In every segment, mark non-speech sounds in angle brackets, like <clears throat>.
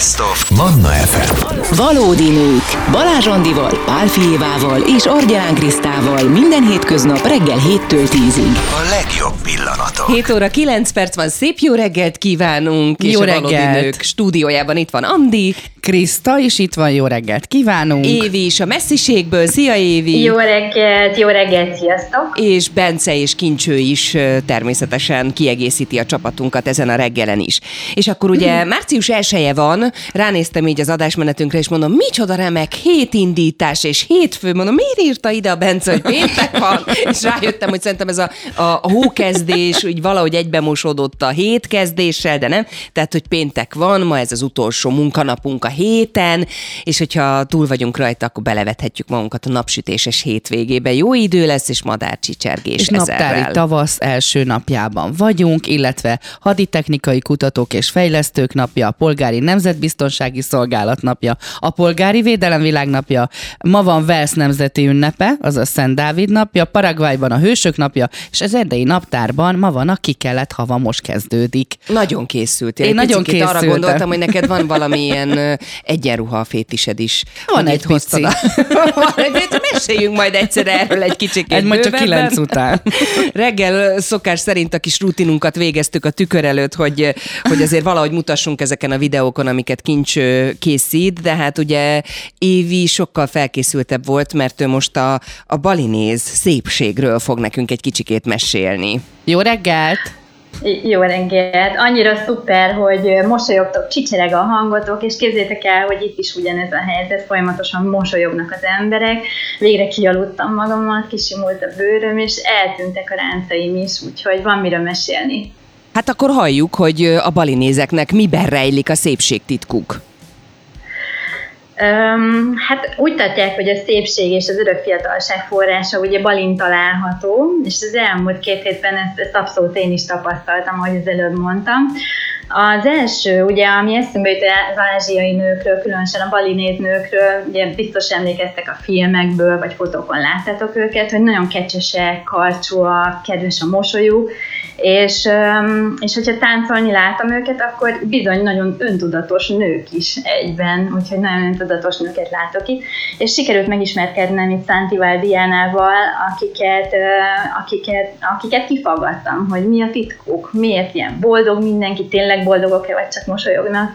Best of Manna FM. Valódi nők. Balázs Andival, Pál Fijévával és Argyán Krisztával minden hétköznap reggel 7-től 10-ig. A legjobb pillanatok. 7 óra 9 perc van, szép jó reggelt kívánunk, és Jó a Valódi reggelt. Nők stúdiójában itt van Andi, Kriszta, és itt van jó reggelt kívánunk. Évi is a messziségből, szia Évi! Jó reggelt, jó reggelt, sziasztok! És Bence és Kincső is természetesen kiegészíti a csapatunkat ezen a reggelen is. És akkor ugye március 1 van, ránéztem így az adásmenetünkre, és mondom, micsoda remek, hét indítás és hétfő, mondom, miért írta ide a Bence, hogy péntek van? <laughs> És rájöttem, hogy szerintem ez a, a, a hókezdés úgy valahogy egybemosódott a hétkezdéssel, de nem. Tehát, hogy péntek van, ma ez az utolsó munkanapunk a héten, és hogyha túl vagyunk rajta, akkor belevethetjük magunkat a napsütéses hétvégébe. Jó idő lesz, és madárcsicsergés és naptári ezerrel. tavasz első napjában vagyunk, illetve haditechnikai kutatók és fejlesztők napja, a Polgári Nemzetbiztonsági Szolgálat napja, a Polgári Védelem Világnapja, ma van Velsz nemzeti ünnepe, azaz Szent Dávid napja, Paraguayban a Hősök napja, és az erdei naptárban ma van a Kikelet hava most kezdődik. Nagyon készültél. Én nagyon picikét arra készültem. gondoltam, hogy neked van valamilyen egyenruha fétised is. Van <laughs> egy pici. a-. Meséljünk majd egyszer erről egy kicsit. Egy majd csak kilenc után. <laughs> Reggel szokás szerint a kis rutinunkat végeztük a tükör előtt, hogy, hogy azért valahogy mutassunk ezeken a videókon, amiket Kincs készít, de hát ugye Évi sokkal felkészültebb volt, mert ő most a, a balinéz szépségről fog nekünk egy kicsikét mesélni. Jó reggelt! Jó reggelt! Annyira szuper, hogy mosolyogtok, csicsereg a hangotok, és képzétek el, hogy itt is ugyanez a helyzet, folyamatosan mosolyognak az emberek. Végre kialudtam magamat, kisimult a bőröm, és eltűntek a ráncaim is, úgyhogy van miről mesélni. Hát akkor halljuk, hogy a balinézeknek miben rejlik a szépségtitkuk. Um, hát úgy tartják, hogy a szépség és az örök fiatalság forrása ugye balin található, és az elmúlt két hétben ezt, ezt abszolút én is tapasztaltam, ahogy az előbb mondtam. Az első, ugye, ami eszembe jut az ázsiai nőkről, különösen a balinéz nőkről, ugye biztos emlékeztek a filmekből, vagy fotókon láttátok őket, hogy nagyon kecsesek, karcsúak, kedves a mosolyuk, és, és hogyha táncolni látom őket, akkor bizony nagyon öntudatos nők is egyben, úgyhogy nagyon öntudatos nőket látok itt, és sikerült megismerkednem itt Szántival Diánával, akiket, akiket, akiket kifaggattam, hogy mi a titkuk, miért ilyen boldog mindenki, tényleg boldogok-e, vagy csak mosolyognak,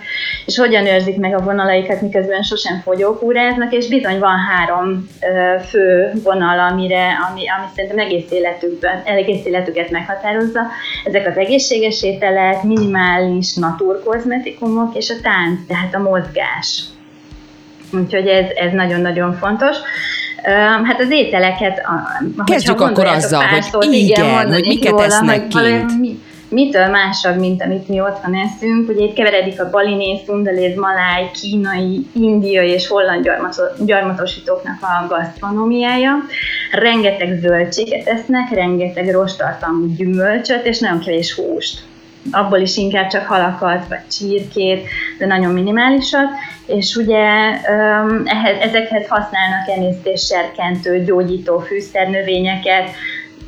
és hogyan őrzik meg a vonalaikat, miközben sosem fogyókúráznak, és bizony van három fő vonal, amire, ami, ami szerintem egész életükben, egész életüket meghatározza. Ezek az egészséges ételek, minimális naturkozmetikumok, és a tánc, tehát a mozgás. Úgyhogy ez, ez nagyon-nagyon fontos. Hát az ételeket... Kezdjük akkor azzal, pár hogy szót, igen, hogy miket róla, esznek hogy valami- kint. mi- Mitől másabb, mint amit mi otthon eszünk? Ugye itt keveredik a balinész, szundaléz, maláj, kínai, indiai és holland gyarmato- gyarmatosítóknak a gasztronómiája. Rengeteg zöldséget esznek, rengeteg rostartalmú gyümölcsöt, és nagyon kevés húst abból is inkább csak halakat, vagy csirkét, de nagyon minimálisat, és ugye ehhez, ezekhez használnak emésztésserkentő, gyógyító fűszernövényeket,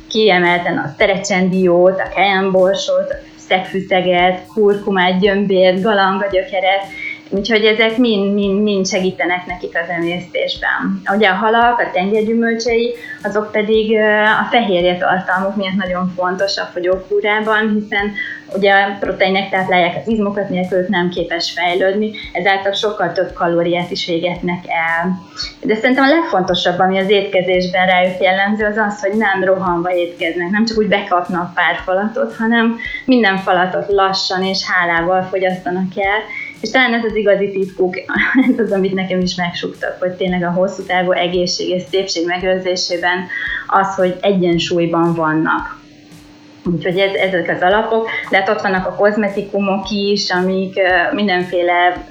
kiemelten a terecsendiót, a kejenborsot, a szegfűszeget, kurkumát, gyömbért, galangagyökeret, úgyhogy ezek mind, mind, mind segítenek nekik az emésztésben. Ugye a halak, a tengergyümölcsei, azok pedig a fehérje tartalmuk miatt nagyon fontos a fogyókúrában, hiszen ugye a proteinek táplálják az izmokat, nélkül nem képes fejlődni, ezáltal sokkal több kalóriát is végetnek el. De szerintem a legfontosabb, ami az étkezésben rájuk jellemző, az az, hogy nem rohanva étkeznek, nem csak úgy bekapnak pár falatot, hanem minden falatot lassan és hálával fogyasztanak el, és talán ez az igazi titkuk, <laughs> ez az, amit nekem is megsuktak, hogy tényleg a hosszú távú egészség és szépség megőrzésében az, hogy egyensúlyban vannak. Úgyhogy ez, ezek az alapok, de hát ott vannak a kozmetikumok is, amik mindenféle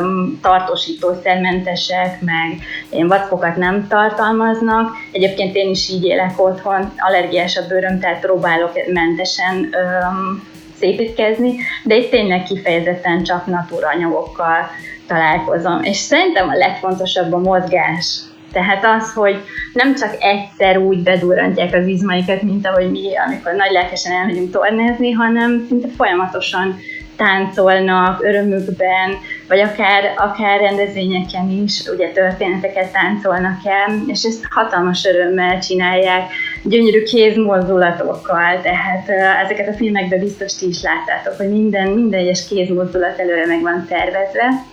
um, tartósítószermentesek, meg ilyen vackokat nem tartalmaznak. Egyébként én is így élek otthon, allergiás a bőröm, tehát próbálok mentesen um, szépítkezni, de itt tényleg kifejezetten csak naturanyagokkal találkozom. És szerintem a legfontosabb a mozgás. Tehát az, hogy nem csak egyszer úgy bedurrantják az izmaikat, mint ahogy mi, amikor nagy lelkesen elmegyünk tornázni, hanem szinte folyamatosan táncolnak örömükben, vagy akár, akár rendezvényeken is ugye történeteket táncolnak el, és ezt hatalmas örömmel csinálják, gyönyörű kézmozdulatokkal, tehát ezeket a filmekben biztos ti is láttátok, hogy minden, minden egyes kézmozdulat előre meg van tervezve,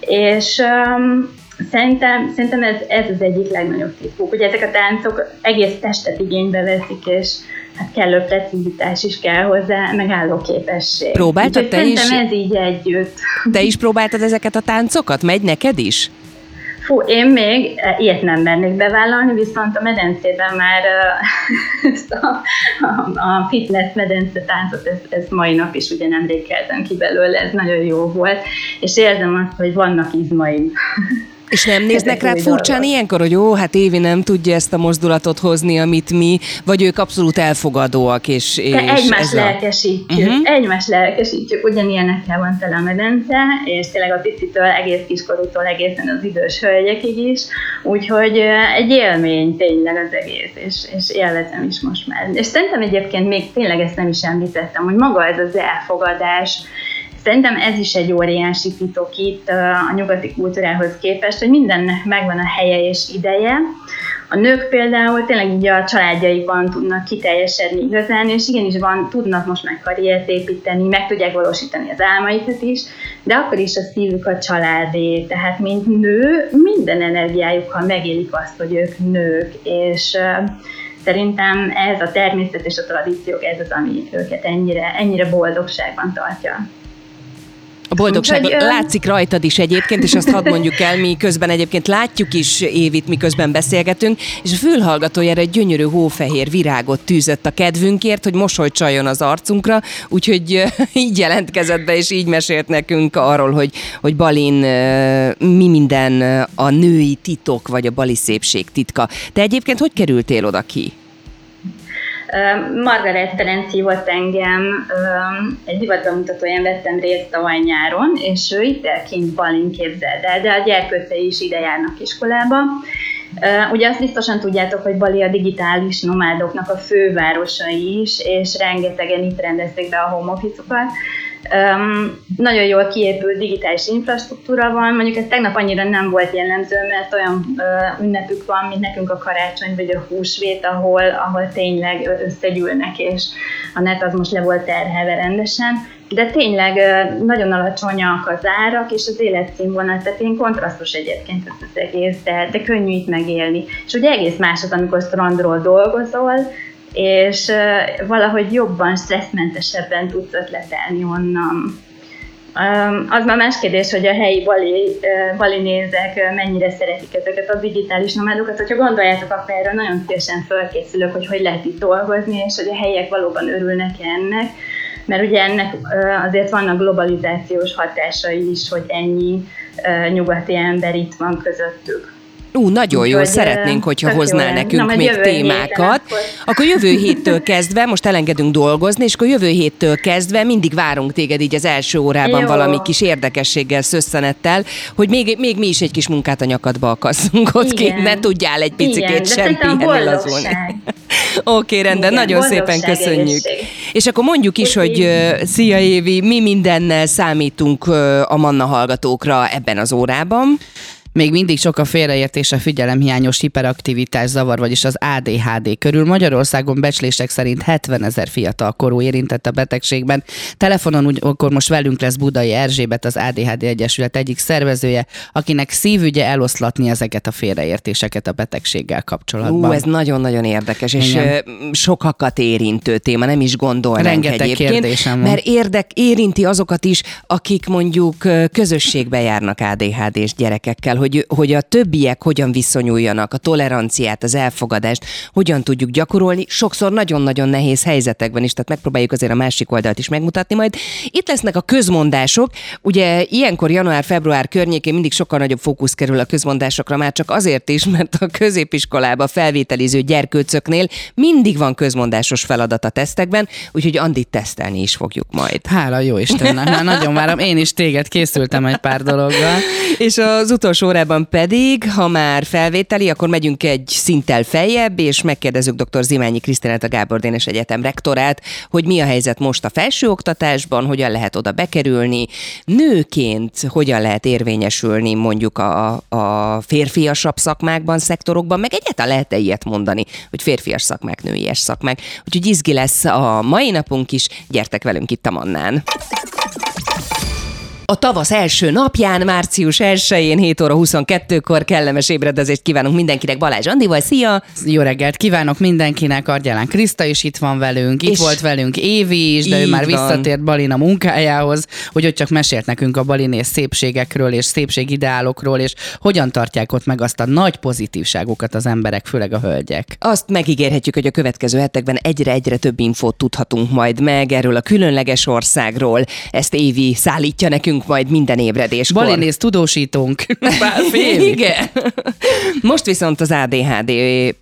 és um, Szerintem, szerintem ez, ez az egyik legnagyobb titkuk, hogy ezek a táncok egész testet igénybe veszik, és hát kellő precizitás is kell hozzá, megálló képesség. Próbáltad Úgyhogy te is? ez így együtt. Te is próbáltad ezeket a táncokat? Megy neked is? Fú, én még ilyet nem mernék bevállalni, viszont a medencében már <laughs> ezt a, a, a fitness medence táncot, ezt, ezt mai nap is ugye nemrég keltem ki belőle, ez nagyon jó volt, és érzem azt, hogy vannak izmaim. <laughs> És nem néznek rád furcsán ilyenkor, hogy jó, hát Évi nem tudja ezt a mozdulatot hozni, amit mi, vagy ők abszolút elfogadóak, és, és egymást a... lelkesítjük, uh-huh. egymást lelkesítjük, ugyanilyenekkel van tele a medence, és tényleg a picitől egész kiskorútól egészen az idős hölgyekig is, úgyhogy egy élmény tényleg az egész, és, és élvezem is most már. És szerintem egyébként még tényleg ezt nem is említettem, hogy maga ez az elfogadás, Szerintem ez is egy óriási titok itt a nyugati kultúrához képest, hogy mindennek megvan a helye és ideje. A nők például tényleg így a családjaikban tudnak kiteljesedni igazán, és igenis van, tudnak most már karriert építeni, meg tudják valósítani az álmaikat is, de akkor is a szívük a családé, tehát mint nő minden energiájukkal megélik azt, hogy ők nők, és szerintem ez a természet és a tradíciók, ez az, ami őket ennyire, ennyire boldogságban tartja. A boldogság Úgyhogy, látszik rajtad is egyébként, és azt hadd mondjuk el, mi közben egyébként látjuk is Évit, miközben beszélgetünk, és a fülhallgatójára egy gyönyörű hófehér virágot tűzött a kedvünkért, hogy mosoly csajon az arcunkra, úgyhogy <laughs> így jelentkezett be, és így mesélt nekünk arról, hogy, hogy Balin mi minden a női titok, vagy a bali szépség titka. Te egyébként hogy kerültél oda ki? Margaret Ferenc hívott engem, egy divatbemutatóján vettem részt tavaly nyáron, és ő itt kint Balin képzeld el, de a gyerkőcei is ide járnak iskolába. Ugye azt biztosan tudjátok, hogy Bali a digitális nomádoknak a fővárosa is, és rengetegen itt rendezték be a home office-okat. Um, nagyon jól kiépült digitális infrastruktúra van, mondjuk ez tegnap annyira nem volt jellemző, mert olyan uh, ünnepük van, mint nekünk a karácsony vagy a húsvét, ahol, ahol tényleg összegyűlnek, és a net az most le volt terhelve rendesen, de tényleg uh, nagyon alacsonyak az árak, és az életszínvonal, tehát én kontrasztos egyébként ez az egész, de, de könnyű itt megélni. És ugye egész más az, amikor strandról dolgozol, és valahogy jobban, stresszmentesebben tudsz ötletelni onnan. Az már más kérdés, hogy a helyi bali, bali mennyire szeretik ezeket a digitális nomádokat. Hogyha gondoljátok, akkor erről nagyon szívesen felkészülök, hogy hogy lehet itt dolgozni, és hogy a helyiek valóban örülnek ennek. Mert ugye ennek azért vannak globalizációs hatásai is, hogy ennyi nyugati ember itt van közöttük. Ú, nagyon Úgy jó, szeretnénk, hogyha hoznál nekünk Na, még témákat. Akkor... akkor jövő <laughs> héttől kezdve, most elengedünk dolgozni, és akkor jövő héttől kezdve mindig várunk téged így az első órában jó. valami kis érdekességgel, szösszenettel, hogy még, még mi is egy kis munkát a nyakadba akasszunk ott ki, ne tudjál egy picikét sem pihenni. <laughs> Oké, rendben, Igen, nagyon szépen köszönjük. Egészség. És akkor mondjuk is, hogy uh, szia Évi, mi mindennel számítunk uh, a Manna hallgatókra ebben az órában. Még mindig sok a félreértés a figyelemhiányos hiperaktivitás zavar, vagyis az ADHD körül. Magyarországon becslések szerint 70 ezer fiatal korú érintett a betegségben. Telefonon úgy, akkor most velünk lesz Budai Erzsébet, az ADHD Egyesület egyik szervezője, akinek szívügye eloszlatni ezeket a félreértéseket a betegséggel kapcsolatban. Ú, ez nagyon-nagyon érdekes, és Igen. sokakat érintő téma, nem is gondolnánk Rengeteg egyébként. kérdésem van. Mert érdek, érinti azokat is, akik mondjuk közösségbe járnak ADHD-s gyerekekkel, hogy, hogy a többiek hogyan viszonyuljanak, a toleranciát, az elfogadást, hogyan tudjuk gyakorolni, sokszor nagyon-nagyon nehéz helyzetekben is, tehát megpróbáljuk azért a másik oldalt is megmutatni majd. Itt lesznek a közmondások, ugye ilyenkor január-február környékén mindig sokkal nagyobb fókusz kerül a közmondásokra, már csak azért is, mert a középiskolába felvételiző gyerkőcöknél mindig van közmondásos feladat a tesztekben, úgyhogy Andit tesztelni is fogjuk majd. Hála jó Istennek, már nagyon várom, én is téged készültem egy pár dologgal. És az utolsó órában pedig, ha már felvételi, akkor megyünk egy szinttel feljebb, és megkérdezzük dr. Zimányi Krisztinát, a Gábor Dénes Egyetem rektorát, hogy mi a helyzet most a felsőoktatásban, hogyan lehet oda bekerülni, nőként hogyan lehet érvényesülni mondjuk a, a férfiasabb szakmákban, szektorokban, meg egyáltalán lehet-e ilyet mondani, hogy férfias szakmák, nőies szakmák. Úgyhogy izgi lesz a mai napunk is, gyertek velünk itt a Mannán. A tavasz első napján, március 1-én, 7 óra 22-kor kellemes ébredezést kívánunk mindenkinek Balázs Andival. Szia! Jó reggelt kívánok mindenkinek, Argyalán Kriszta is itt van velünk, itt És- volt velünk Évi is, de ő már van. visszatért Balina munkájához, hogy ott csak mesélt nekünk a balinész szépségekről és szépségideálokról, és hogyan tartják ott meg azt a nagy pozitívságukat az emberek, főleg a hölgyek. Azt megígérhetjük, hogy a következő hetekben egyre-egyre több infót tudhatunk majd meg erről a különleges országról. Ezt Évi szállítja nekünk majd minden ébredéskor. Balinész tudósítónk. <laughs> Igen. Most viszont az ADHD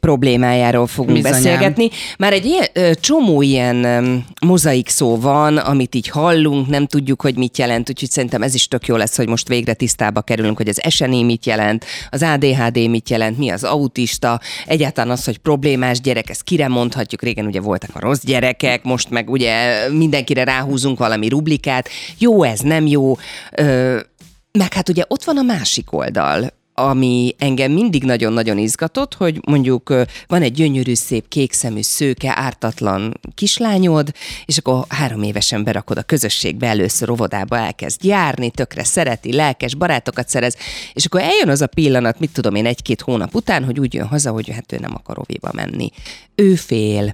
problémájáról fogunk Bizonyám. beszélgetni. Már egy ilyen, csomó ilyen mozaik szó van, amit így hallunk, nem tudjuk, hogy mit jelent, úgyhogy szerintem ez is tök jó lesz, hogy most végre tisztába kerülünk, hogy az SNI mit jelent, az ADHD mit jelent, mi az autista, egyáltalán az, hogy problémás gyerek, ezt kire mondhatjuk, régen ugye voltak a rossz gyerekek, most meg ugye mindenkire ráhúzunk valami rublikát, jó ez, nem jó, ö, meg hát ugye ott van a másik oldal, ami engem mindig nagyon-nagyon izgatott, hogy mondjuk van egy gyönyörű, szép, kékszemű, szőke, ártatlan kislányod, és akkor három évesen berakod a közösségbe, először óvodába elkezd járni, tökre szereti, lelkes barátokat szerez, és akkor eljön az a pillanat, mit tudom én, egy-két hónap után, hogy úgy jön haza, hogy hát ő nem akar oviba menni. Ő fél.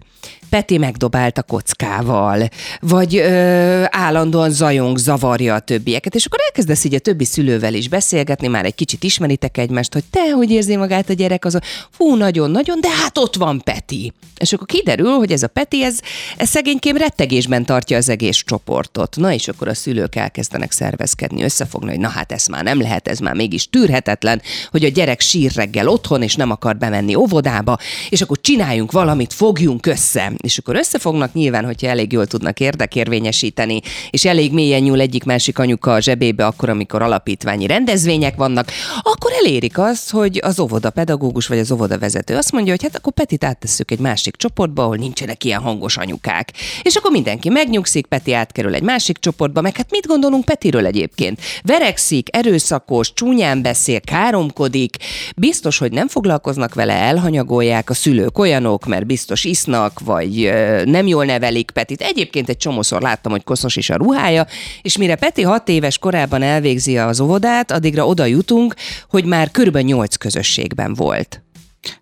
Peti megdobált a kockával, vagy ö, állandóan zajong, zavarja a többieket, és akkor elkezdesz így a többi szülővel is beszélgetni, már egy kicsit ismeritek egymást, hogy te hogy érzi magát a gyerek, az fú, nagyon-nagyon, de hát ott van Peti. És akkor kiderül, hogy ez a Peti, ez, ez szegénykém rettegésben tartja az egész csoportot. Na és akkor a szülők elkezdenek szervezkedni, összefogni, hogy na hát ez már nem lehet, ez már mégis tűrhetetlen, hogy a gyerek sír reggel otthon, és nem akar bemenni óvodába, és akkor csináljunk valamit, fogjunk össze. És akkor összefognak nyilván, hogyha elég jól tudnak érdekérvényesíteni, és elég mélyen nyúl egyik-másik anyuka a zsebébe, akkor, amikor alapítványi rendezvények vannak, akkor elérik azt, hogy az óvoda pedagógus vagy az óvoda vezető azt mondja, hogy hát akkor Petit áttesszük egy másik csoportba, ahol nincsenek ilyen hangos anyukák. És akkor mindenki megnyugszik, Peti átkerül egy másik csoportba, meg hát mit gondolunk Petiről egyébként? Verekszik, erőszakos, csúnyán beszél, káromkodik, biztos, hogy nem foglalkoznak vele, elhanyagolják a szülők olyanok, mert biztos isznak, vagy nem jól nevelik Petit. Egyébként egy csomószor láttam, hogy koszos is a ruhája, és mire Peti hat éves korában elvégzi az óvodát, addigra oda jutunk, hogy már körülbelül nyolc közösségben volt.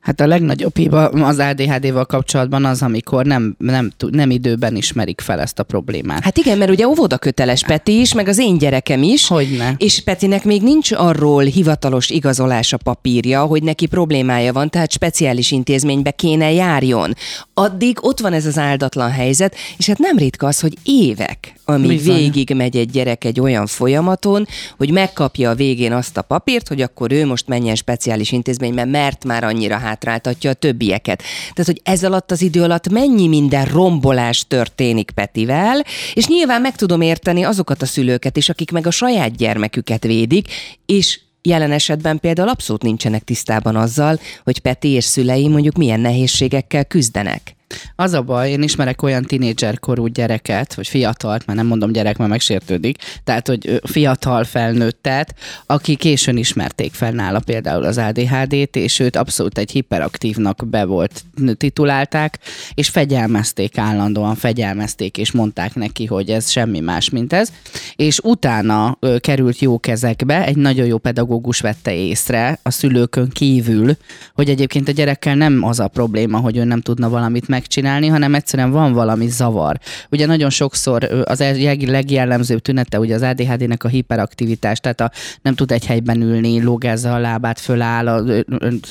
Hát a legnagyobb hiba az ADHD-val kapcsolatban az, amikor nem, nem, nem időben ismerik fel ezt a problémát. Hát igen, mert ugye óvoda köteles Peti is, meg az én gyerekem is. Hogyne. És Petinek még nincs arról hivatalos igazolása papírja, hogy neki problémája van, tehát speciális intézménybe kéne járjon. Addig ott van ez az áldatlan helyzet, és hát nem ritka az, hogy évek, amíg Bizony. végig megy egy gyerek egy olyan folyamaton, hogy megkapja a végén azt a papírt, hogy akkor ő most menjen speciális intézménybe, mert már annyira hátráltatja a többieket. Tehát, hogy ez alatt az idő alatt mennyi minden rombolás történik Petivel, és nyilván meg tudom érteni azokat a szülőket is, akik meg a saját gyermeküket védik, és jelen esetben például abszolút nincsenek tisztában azzal, hogy Peti és szülei mondjuk milyen nehézségekkel küzdenek. Az a baj, én ismerek olyan tinédzserkorú gyereket, vagy fiatalt, már nem mondom gyerek, mert megsértődik, tehát, hogy fiatal felnőttet, aki későn ismerték fel nála például az ADHD-t, és őt abszolút egy hiperaktívnak be volt titulálták, és fegyelmezték állandóan, fegyelmezték, és mondták neki, hogy ez semmi más, mint ez. És utána ö, került jó kezekbe, egy nagyon jó pedagógus vette észre a szülőkön kívül, hogy egyébként a gyerekkel nem az a probléma, hogy ő nem tudna valamit megcsinálni, hanem egyszerűen van valami zavar. Ugye nagyon sokszor az el- legjellemzőbb tünete ugye az ADHD-nek a hiperaktivitás, tehát a, nem tud egy helyben ülni, lógázza a lábát, föláll, a,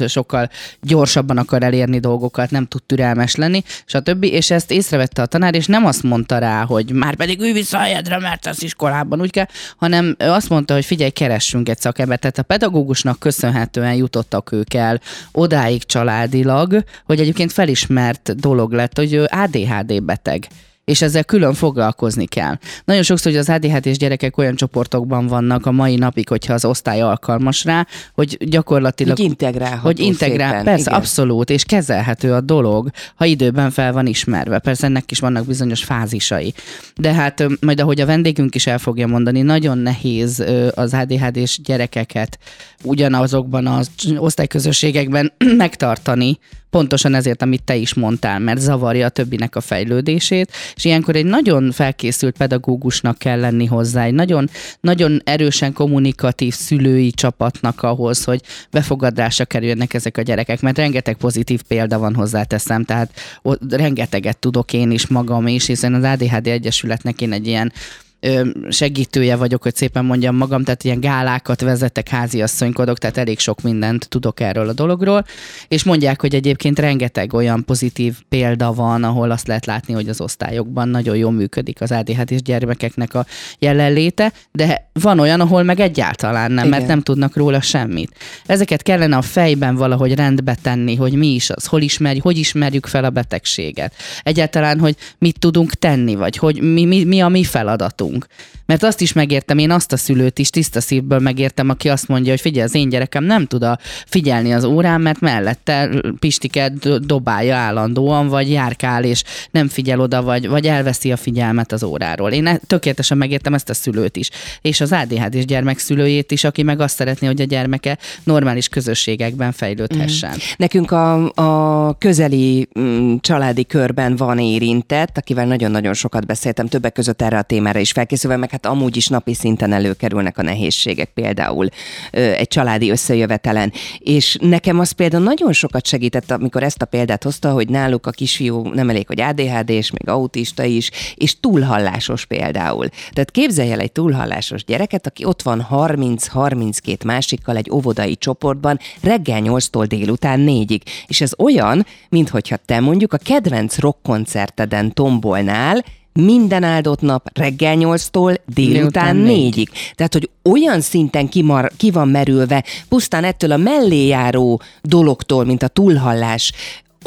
sokkal gyorsabban akar elérni dolgokat, nem tud türelmes lenni, stb. És ezt észrevette a tanár, és nem azt mondta rá, hogy már pedig ülj vissza a helyedre, mert az iskolában úgy kell, hanem azt mondta, hogy figyelj, keressünk egy szakembert. Tehát a pedagógusnak köszönhetően jutottak ők el odáig családilag, hogy egyébként felismert dolog lett, hogy ő ADHD beteg és ezzel külön foglalkozni kell. Nagyon sokszor, hogy az ADHD-s gyerekek olyan csoportokban vannak a mai napig, hogyha az osztály alkalmas rá, hogy gyakorlatilag... Hogy integrálható Hogy integrál, szépen, persze, igen. abszolút, és kezelhető a dolog, ha időben fel van ismerve. Persze ennek is vannak bizonyos fázisai. De hát majd ahogy a vendégünk is el fogja mondani, nagyon nehéz az ADHD-s gyerekeket ugyanazokban az osztályközösségekben <clears throat> megtartani, pontosan ezért, amit te is mondtál, mert zavarja a többinek a fejlődését, és ilyenkor egy nagyon felkészült pedagógusnak kell lenni hozzá, egy nagyon, nagyon erősen kommunikatív szülői csapatnak ahhoz, hogy befogadásra kerüljenek ezek a gyerekek, mert rengeteg pozitív példa van hozzáteszem, tehát o- rengeteget tudok én is magam is, hiszen az ADHD Egyesületnek én egy ilyen segítője vagyok, hogy szépen mondjam magam, tehát ilyen gálákat vezetek, háziasszonykodok, tehát elég sok mindent tudok erről a dologról, és mondják, hogy egyébként rengeteg olyan pozitív példa van, ahol azt lehet látni, hogy az osztályokban nagyon jól működik az ADHD-s gyermekeknek a jelenléte, de van olyan, ahol meg egyáltalán nem, mert Igen. nem tudnak róla semmit. Ezeket kellene a fejben valahogy rendbe tenni, hogy mi is az, hol ismerjük, hogy ismerjük fel a betegséget. Egyáltalán, hogy mit tudunk tenni, vagy hogy mi, mi, mi a mi feladatunk. Mert azt is megértem, én azt a szülőt is tiszta szívből megértem, aki azt mondja, hogy figyelj, az én gyerekem nem tud a figyelni az órán, mert mellette Pistike do- dobálja állandóan, vagy járkál, és nem figyel oda, vagy, vagy elveszi a figyelmet az óráról. Én e- tökéletesen megértem ezt a szülőt is. És az ADHD-s gyermek szülőjét is, aki meg azt szeretné, hogy a gyermeke normális közösségekben fejlődhessen. Mm. Nekünk a, a közeli mm, családi körben van érintett, akivel nagyon-nagyon sokat beszéltem, többek között erre a témára is felkészülve, meg hát amúgy is napi szinten előkerülnek a nehézségek, például egy családi összejövetelen. És nekem az például nagyon sokat segített, amikor ezt a példát hozta, hogy náluk a kisfiú nem elég, hogy ADHD, és még autista is, és túlhallásos például. Tehát képzelj el egy túlhallásos gyereket, aki ott van 30-32 másikkal egy óvodai csoportban reggel 8-tól délután 4-ig. És ez olyan, minthogyha te mondjuk a kedvenc rockkoncerteden tombolnál, minden áldott nap reggel 8-tól délután Délután négy. 4-ig. Tehát, hogy olyan szinten kimar, ki van merülve, pusztán ettől a mellé járó dologtól, mint a túlhallás,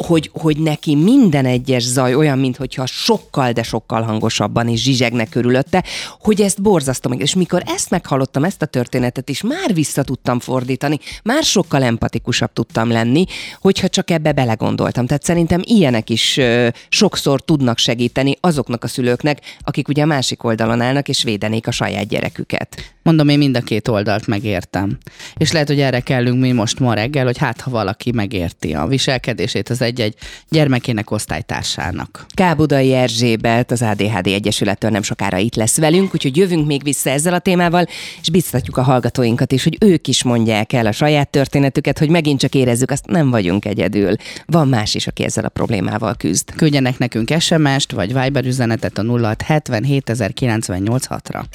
hogy, hogy neki minden egyes zaj olyan, mintha sokkal, de sokkal hangosabban is zsizsegne körülötte, hogy ezt borzasztó meg. És mikor ezt meghallottam, ezt a történetet is, már vissza tudtam fordítani, már sokkal empatikusabb tudtam lenni, hogyha csak ebbe belegondoltam. Tehát szerintem ilyenek is ö, sokszor tudnak segíteni azoknak a szülőknek, akik ugye a másik oldalon állnak, és védenék a saját gyereküket. Mondom, én mind a két oldalt megértem. És lehet, hogy erre kellünk mi most ma reggel, hogy hát ha valaki megérti a viselkedését az egy-egy gyermekének, osztálytársának. Kábudai Erzsébet, az ADHD Egyesülettől nem sokára itt lesz velünk, úgyhogy jövünk még vissza ezzel a témával, és biztatjuk a hallgatóinkat is, hogy ők is mondják el a saját történetüket, hogy megint csak érezzük, azt nem vagyunk egyedül. Van más is, aki ezzel a problémával küzd. Küldjenek nekünk SMS-t vagy Viber üzenetet a 0677 ra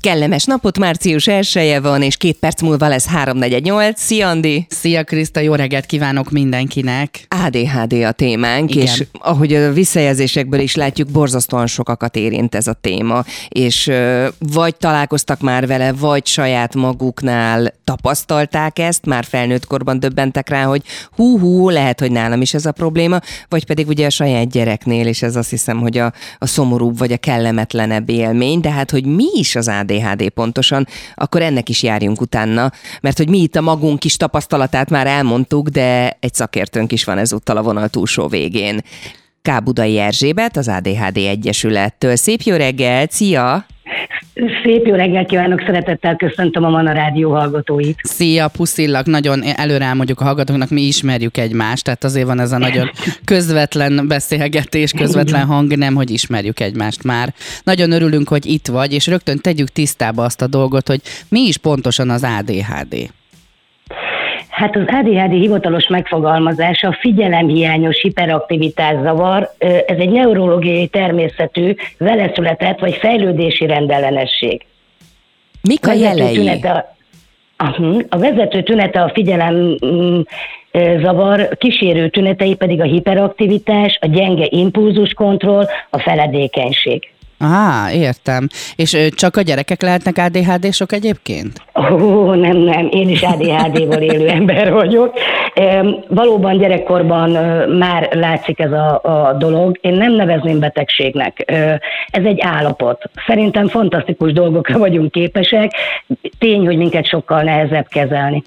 Kellemes napot, március 1 van, és két perc múlva lesz 348. Szia, Andi! Szia Kriszta, jó reggelt kívánok mindenkinek! ADHD a témánk, Igen. és ahogy a visszajelzésekből is látjuk, borzasztóan sokakat érint ez a téma, és vagy találkoztak már vele, vagy saját maguknál tapasztalták ezt, már felnőtt korban döbbentek rá, hogy hú-hú, lehet, hogy nálam is ez a probléma, vagy pedig ugye a saját gyereknél, és ez azt hiszem, hogy a, a szomorúbb vagy a kellemetlenebb élmény, de hát, hogy mi is az ADHD pontosan, akkor ennek is járjunk utána, mert hogy mi itt a magunk kis tapasztalatát már elmondtuk, de egy szakértőnk is van ezúttal a vonal túlsó végén. Kábudai Erzsébet, az ADHD Egyesülettől. Szép jó reggelt, szia! Szép jó reggelt kívánok, szeretettel köszöntöm a Mana Rádió hallgatóit. Szia, puszillak, nagyon előre elmondjuk a hallgatóknak, mi ismerjük egymást, tehát azért van ez a nagyon <laughs> közvetlen beszélgetés, közvetlen hang, nem, hogy ismerjük egymást már. Nagyon örülünk, hogy itt vagy, és rögtön tegyük tisztába azt a dolgot, hogy mi is pontosan az ADHD. Hát az ADHD hivatalos megfogalmazása a figyelemhiányos hiperaktivitás-zavar, Ö, ez egy neurológiai természetű, veleszületett vagy fejlődési rendellenesség. Mik a jelei? Aha, a vezető tünete a figyelem mm, zavar, kísérő tünetei pedig a hiperaktivitás, a gyenge impulzuskontroll, a feledékenység. Á, értem. És ö, csak a gyerekek lehetnek ADHD-sok egyébként? Ó, nem, nem, én is ADHD-val élő ember vagyok. E, valóban gyerekkorban e, már látszik ez a, a dolog. Én nem nevezném betegségnek. E, ez egy állapot. Szerintem fantasztikus dolgokra vagyunk képesek. Tény, hogy minket sokkal nehezebb kezelni.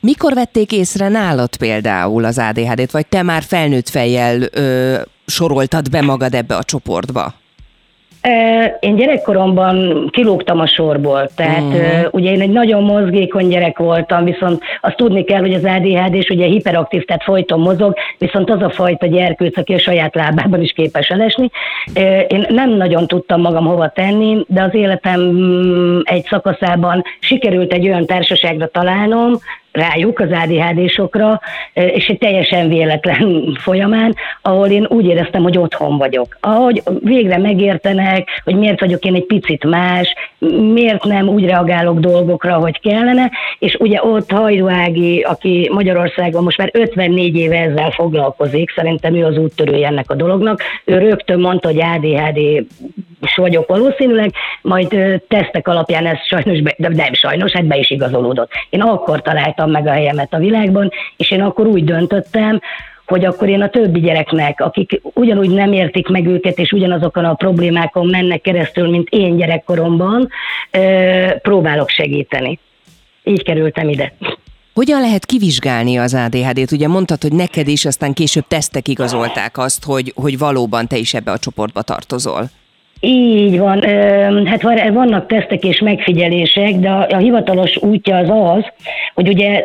Mikor vették észre nálad például az ADHD-t, vagy te már felnőtt fejjel ö, soroltad be magad ebbe a csoportba? Én gyerekkoromban kilógtam a sorból, tehát uh-huh. ugye én egy nagyon mozgékony gyerek voltam, viszont azt tudni kell, hogy az ADHD és ugye hiperaktív, tehát folyton mozog, viszont az a fajta gyerkőc, aki a saját lábában is képes elesni. Én nem nagyon tudtam magam hova tenni, de az életem mm, egy szakaszában sikerült egy olyan társaságra találnom, rájuk, az ADHD-sokra, és egy teljesen véletlen <laughs> folyamán, ahol én úgy éreztem, hogy otthon vagyok. Ahogy végre megértenek, hogy miért vagyok én egy picit más, miért nem úgy reagálok dolgokra, hogy kellene, és ugye ott Hajdu Ági, aki Magyarországon most már 54 éve ezzel foglalkozik, szerintem ő az úttörője ennek a dolognak, ő rögtön mondta, hogy ADHD is vagyok valószínűleg, majd tesztek alapján ez sajnos, be, de nem sajnos, hát be is igazolódott. Én akkor találtam meg a helyemet a világban, és én akkor úgy döntöttem, hogy akkor én a többi gyereknek, akik ugyanúgy nem értik meg őket, és ugyanazokon a problémákon mennek keresztül, mint én gyerekkoromban, próbálok segíteni. Így kerültem ide. Hogyan lehet kivizsgálni az ADHD-t? Ugye mondtad, hogy neked is, aztán később tesztek igazolták azt, hogy, hogy valóban te is ebbe a csoportba tartozol. Így van, hát vannak tesztek és megfigyelések, de a hivatalos útja az az, hogy ugye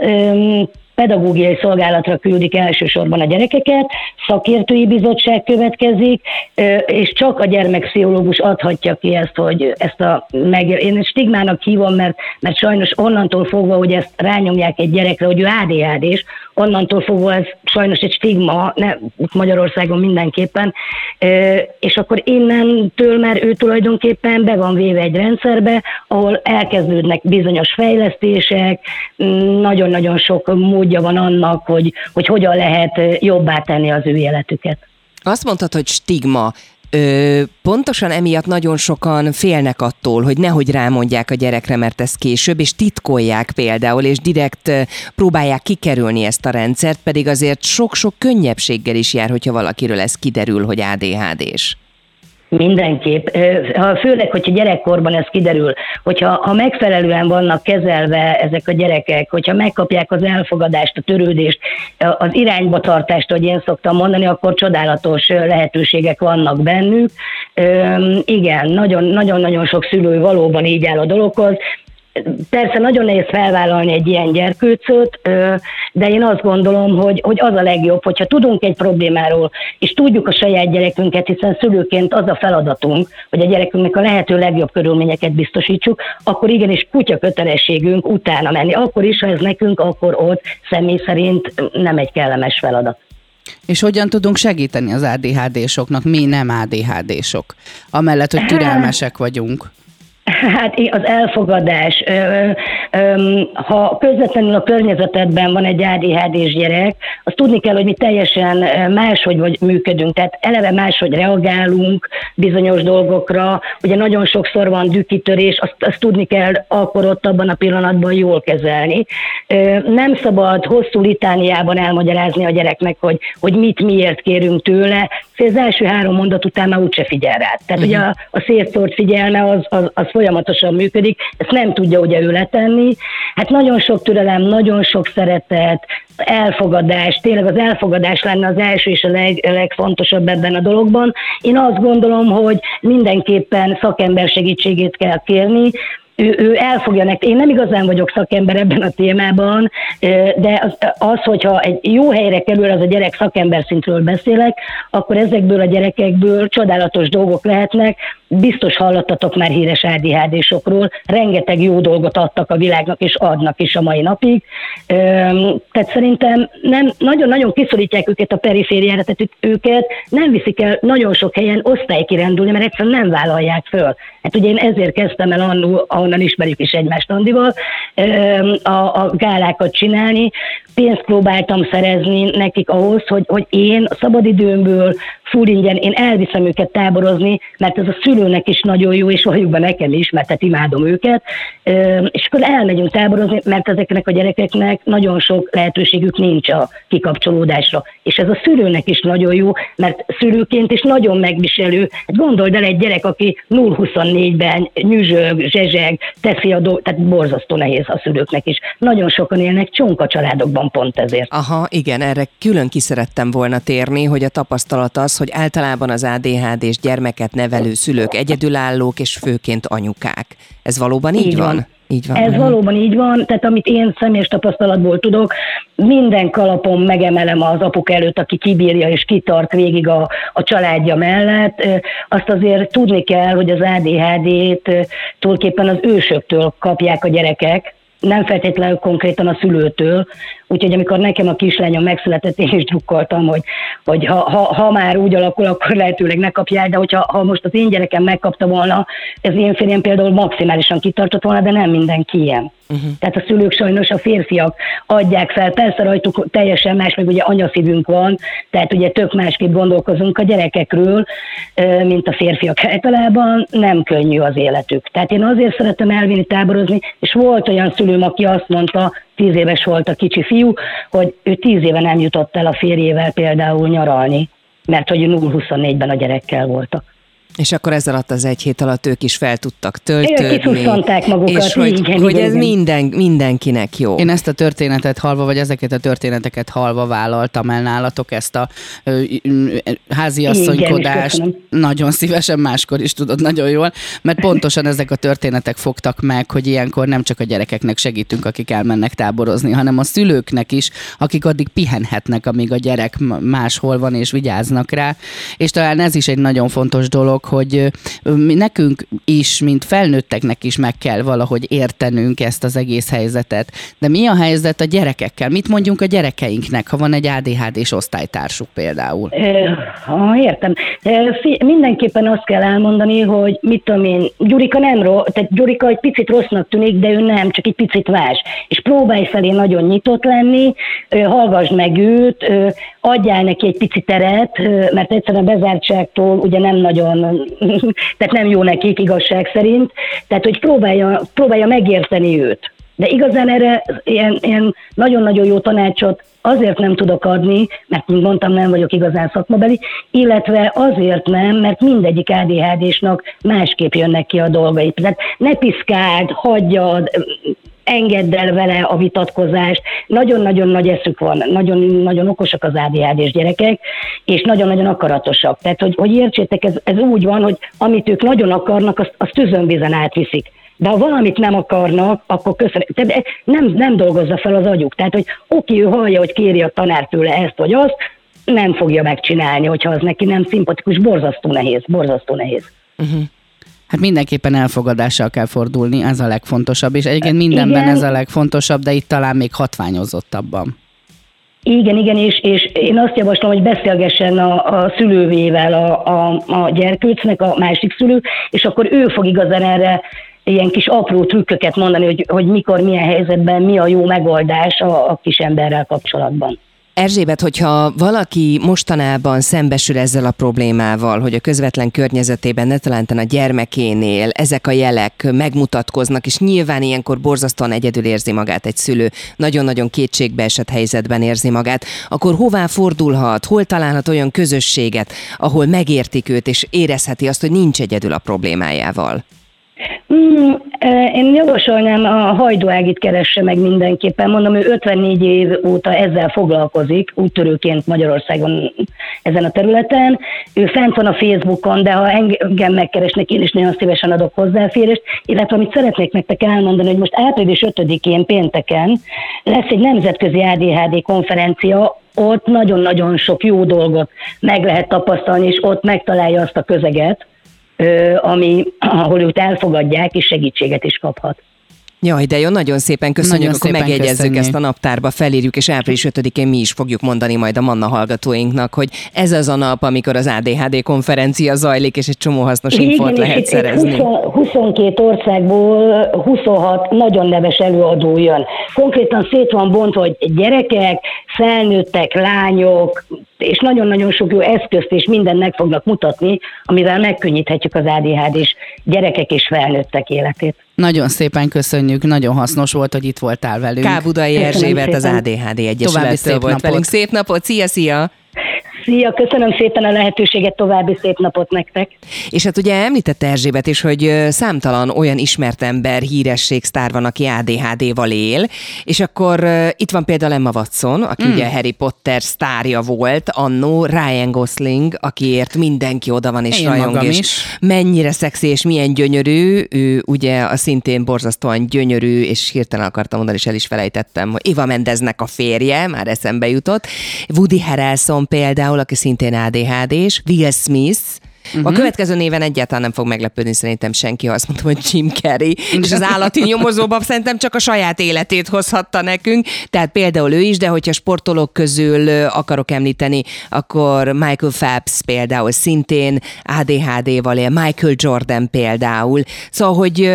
pedagógiai szolgálatra küldik elsősorban a gyerekeket, szakértői bizottság következik, és csak a gyermekpszichológus adhatja ki ezt, hogy ezt a meg... Én stigmának hívom, mert, mert sajnos onnantól fogva, hogy ezt rányomják egy gyerekre, hogy ő adhd és onnantól fogva ez sajnos egy stigma, ne, Magyarországon mindenképpen, és akkor innentől már ő tulajdonképpen be van véve egy rendszerbe, ahol elkezdődnek bizonyos fejlesztések, nagyon-nagyon sok mód módja van annak, hogy, hogy hogyan lehet jobbá tenni az ő életüket. Azt mondtad, hogy stigma. Ö, pontosan emiatt nagyon sokan félnek attól, hogy nehogy rámondják a gyerekre, mert ez később, és titkolják például, és direkt próbálják kikerülni ezt a rendszert, pedig azért sok-sok könnyebbséggel is jár, hogyha valakiről ez kiderül, hogy ADHD-s. Mindenképp. Főleg, hogyha gyerekkorban ez kiderül, hogyha ha megfelelően vannak kezelve ezek a gyerekek, hogyha megkapják az elfogadást, a törődést, az irányba tartást, hogy én szoktam mondani, akkor csodálatos lehetőségek vannak bennük. Igen, nagyon-nagyon sok szülő valóban így áll a dologhoz. Persze nagyon nehéz felvállalni egy ilyen gyerkőcöt, de én azt gondolom, hogy, hogy az a legjobb, hogyha tudunk egy problémáról, és tudjuk a saját gyerekünket, hiszen szülőként az a feladatunk, hogy a gyerekünknek a lehető legjobb körülményeket biztosítsuk, akkor igenis kutya kötelességünk utána menni. Akkor is, ha ez nekünk, akkor ott személy szerint nem egy kellemes feladat. És hogyan tudunk segíteni az ADHD-soknak, mi nem ADHD-sok? Amellett, hogy türelmesek vagyunk. Hát az elfogadás. Ha közvetlenül a környezetedben van egy ADHD-s gyerek, azt tudni kell, hogy mi teljesen máshogy vagy működünk, tehát eleve máshogy reagálunk bizonyos dolgokra. Ugye nagyon sokszor van dükitörés, azt, azt tudni kell akkor ott abban a pillanatban jól kezelni. Nem szabad hosszú litániában elmagyarázni a gyereknek, hogy, hogy mit miért kérünk tőle. Az első három mondat után már úgyse figyel rá. Tehát uh-huh. ugye a, a szétszórt figyelme az, az, az folyamatosan működik, ezt nem tudja ugye ő letenni. Hát nagyon sok türelem, nagyon sok szeretet, elfogadás, tényleg az elfogadás lenne az első és a leg, legfontosabb ebben a dologban. Én azt gondolom, hogy mindenképpen szakember segítségét kell kérni, ő, ő elfogja nektek. Én nem igazán vagyok szakember ebben a témában, de az, az, hogyha egy jó helyre kerül, az a gyerek szakember szintről beszélek, akkor ezekből a gyerekekből csodálatos dolgok lehetnek. Biztos hallottatok már híres ADHD-sokról, rengeteg jó dolgot adtak a világnak, és adnak is a mai napig. Tehát szerintem nem, nagyon-nagyon kiszorítják őket a perifériára, tehát őket nem viszik el nagyon sok helyen osztálykirendulni, mert egyszerűen nem vállalják föl. Hát ugye én ezért kezdtem el annó, ahonnan ismerjük is egymást Andival, a, a gálákat csinálni. Pénzt próbáltam szerezni nekik ahhoz, hogy, hogy én a szabadidőmből full ingyen, én elviszem őket táborozni, mert ez a szülőnek is nagyon jó, és valójában nekem is, mert tehát imádom őket, és akkor elmegyünk táborozni, mert ezeknek a gyerekeknek nagyon sok lehetőségük nincs a kikapcsolódásra. És ez a szülőnek is nagyon jó, mert szülőként is nagyon megviselő. Hát gondold el egy gyerek, aki 0-24-ben nyüzsög, zsezseg, teszi a dolgot, tehát borzasztó nehéz a szülőknek is. Nagyon sokan élnek csonka családokban pont ezért. Aha, igen, erre külön ki szerettem volna térni, hogy a tapasztalat az, hogy általában az ADHD-s gyermeket nevelő szülők egyedülállók és főként anyukák. Ez valóban így, így van? van? Így van. Ez uh-huh. valóban így van, tehát amit én személyes tapasztalatból tudok, minden kalapon megemelem az apuk előtt, aki kibírja és kitart végig a, a családja mellett. Azt azért tudni kell, hogy az ADHD-t tulajdonképpen az ősöktől kapják a gyerekek, nem feltétlenül konkrétan a szülőtől, úgyhogy amikor nekem a kislányom megszületett, én is drukkoltam, hogy, hogy ha, ha, ha már úgy alakul, akkor lehetőleg ne kapjál, de hogyha ha most az én gyerekem megkapta volna, ez én férjem például maximálisan kitartott volna, de nem mindenki ilyen. Uh-huh. Tehát a szülők sajnos a férfiak adják fel, persze rajtuk teljesen más, meg ugye anyaszívünk van, tehát ugye tök másképp gondolkozunk a gyerekekről, mint a férfiak általában, nem könnyű az életük. Tehát én azért szeretem elvinni táborozni, és volt olyan szülőm, aki azt mondta, tíz éves volt a kicsi fiú, hogy ő tíz éve nem jutott el a férjével például nyaralni, mert hogy 0-24-ben a gyerekkel voltak. És akkor ez alatt az egy hét alatt ők is fel tudtak töltődni. magukat. És hogy, igen, hogy igen, ez igen. Minden, mindenkinek jó. Én ezt a történetet halva, vagy ezeket a történeteket halva vállaltam el nálatok, ezt a ö, háziasszonykodást. Igen, nagyon szívesen máskor is tudod nagyon jól, mert pontosan ezek a történetek fogtak meg, hogy ilyenkor nem csak a gyerekeknek segítünk, akik elmennek táborozni, hanem a szülőknek is, akik addig pihenhetnek, amíg a gyerek máshol van és vigyáznak rá. És talán ez is egy nagyon fontos dolog, hogy nekünk is, mint felnőtteknek is meg kell valahogy értenünk ezt az egész helyzetet. De mi a helyzet a gyerekekkel? Mit mondjunk a gyerekeinknek, ha van egy ADHD-s osztálytársuk például? Értem. Mindenképpen azt kell elmondani, hogy mit tudom én, Gyurika nem rossz, tehát Gyurika egy picit rossznak tűnik, de ő nem, csak egy picit más. És próbálj felé nagyon nyitott lenni, hallgass meg őt, adjál neki egy picit teret, mert egyszerűen a bezártságtól ugye nem nagyon <laughs> tehát nem jó nekik igazság szerint, tehát hogy próbálja, próbálja megérteni őt. De igazán erre ilyen, ilyen nagyon-nagyon jó tanácsot azért nem tudok adni, mert mint mondtam, nem vagyok igazán szakmabeli, illetve azért nem, mert mindegyik ADHD-snak másképp jönnek ki a dolgai. Tehát ne piszkáld, hagyjad, engedd el vele a vitatkozást. Nagyon-nagyon nagy eszük van, nagyon-nagyon okosak az ADHD-s gyerekek, és nagyon-nagyon akaratosak. Tehát, hogy, hogy értsétek, ez, ez úgy van, hogy amit ők nagyon akarnak, azt, azt tüzönvizen átviszik. De ha valamit nem akarnak, akkor köszönöm. Tehát nem, nem dolgozza fel az agyuk. Tehát, hogy oké, ő hallja, hogy kéri a tanár tőle ezt vagy azt, nem fogja megcsinálni, hogyha az neki nem szimpatikus, borzasztó nehéz, borzasztó nehéz. Uh-huh. Hát mindenképpen elfogadással kell fordulni, ez a legfontosabb, és egyébként mindenben igen. ez a legfontosabb, de itt talán még hatványozottabban. Igen, igen, és, és én azt javaslom, hogy beszélgessen a, a szülővével a, a, a gyerkőcnek, a másik szülő, és akkor ő fog igazán erre ilyen kis apró trükköket mondani, hogy, hogy mikor, milyen helyzetben mi a jó megoldás a, a kis emberrel kapcsolatban. Erzsébet, hogyha valaki mostanában szembesül ezzel a problémával, hogy a közvetlen környezetében, ne a gyermekénél ezek a jelek megmutatkoznak, és nyilván ilyenkor borzasztóan egyedül érzi magát egy szülő, nagyon-nagyon kétségbeesett helyzetben érzi magát, akkor hová fordulhat, hol találhat olyan közösséget, ahol megértik őt, és érezheti azt, hogy nincs egyedül a problémájával? Mm, én javasolnám a Hajdó Ágit keresse meg mindenképpen. Mondom, ő 54 év óta ezzel foglalkozik, úttörőként Magyarországon ezen a területen. Ő fent van a Facebookon, de ha engem megkeresnek, én is nagyon szívesen adok hozzáférést. Illetve amit szeretnék nektek elmondani, hogy most április 5-én pénteken lesz egy nemzetközi ADHD konferencia, ott nagyon-nagyon sok jó dolgot meg lehet tapasztalni, és ott megtalálja azt a közeget, ami, ahol őt elfogadják, és segítséget is kaphat. Jaj, de jó, nagyon szépen köszönjük, nagyon akkor szépen megjegyezzük köszönjük. ezt a naptárba, felírjuk, és április 5-én mi is fogjuk mondani majd a Manna hallgatóinknak, hogy ez az a nap, amikor az ADHD konferencia zajlik, és egy csomó hasznos Igen, infót lehet szerezni. 20, 22 országból 26 nagyon neves előadó jön. Konkrétan szét van bontva, hogy gyerekek, felnőttek, lányok, és nagyon-nagyon sok jó eszközt és mindent meg fognak mutatni, amivel megkönnyíthetjük az ADHD-s gyerekek és felnőttek életét. Nagyon szépen köszönjük, nagyon hasznos volt, hogy itt voltál velünk. Kábudai Erzsébet az. ADHD Egyesülettől szép volt napot. velünk. Szép napot, szia, szia! Szia, köszönöm szépen a lehetőséget, további szép napot nektek! És hát ugye említette Erzsébet is, hogy számtalan olyan ismert ember, híresség, sztár van, aki ADHD-val él, és akkor itt van például Emma Watson, aki mm. ugye Harry Potter sztárja volt, annó Ryan Gosling, akiért mindenki oda van és Én rajong, magam és is. mennyire szexi és milyen gyönyörű, ő ugye a szintén borzasztóan gyönyörű, és hirtelen akartam mondani, és el is felejtettem, hogy Eva Mendeznek a férje, már eszembe jutott, Woody Harrelson például, aki szintén ADHD-s, Will Smith, Uh-huh. A következő néven egyáltalán nem fog meglepődni szerintem senki, ha azt mondtam, hogy Jim Carrey, és az állati nyomozóban szerintem csak a saját életét hozhatta nekünk, tehát például ő is, de hogyha sportolók közül akarok említeni, akkor Michael Phelps például szintén ADHD-val él, Michael Jordan például, szóval, hogy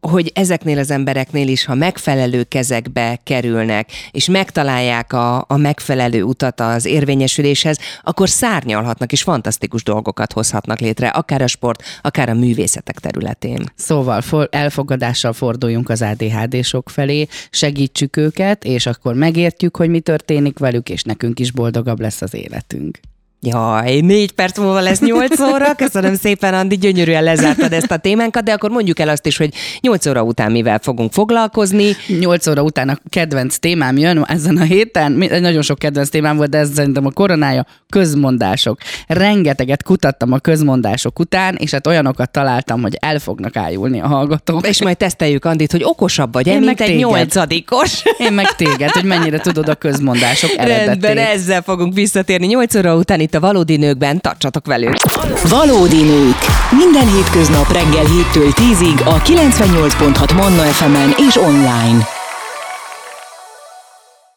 hogy ezeknél az embereknél is, ha megfelelő kezekbe kerülnek, és megtalálják a, a megfelelő utat az érvényesüléshez, akkor szárnyalhatnak és fantasztikus dolgokat hozhatnak létre, akár a sport, akár a művészetek területén. Szóval for, elfogadással forduljunk az ADHD-sok felé, segítsük őket, és akkor megértjük, hogy mi történik velük, és nekünk is boldogabb lesz az életünk. Jaj, négy perc múlva lesz nyolc óra. Köszönöm szépen, Andi, gyönyörűen lezártad ezt a témánkat, de akkor mondjuk el azt is, hogy nyolc óra után mivel fogunk foglalkozni. 8 óra után a kedvenc témám jön ezen a héten. Nagyon sok kedvenc témám volt, de ez szerintem a koronája közmondások. Rengeteget kutattam a közmondások után, és hát olyanokat találtam, hogy el fognak ájulni a hallgatók. És majd teszteljük Andit, hogy okosabb vagy, Én mint meg egy téged. nyolcadikos. Én meg téged, hogy mennyire tudod a közmondások eredetét. Rendben, ezzel fogunk visszatérni. 8 óra után itt a Valódi Nőkben. Tartsatok velünk! Valódi nők. Minden hétköznap reggel 7-től 10-ig a 98.6 Manna FM-en és online.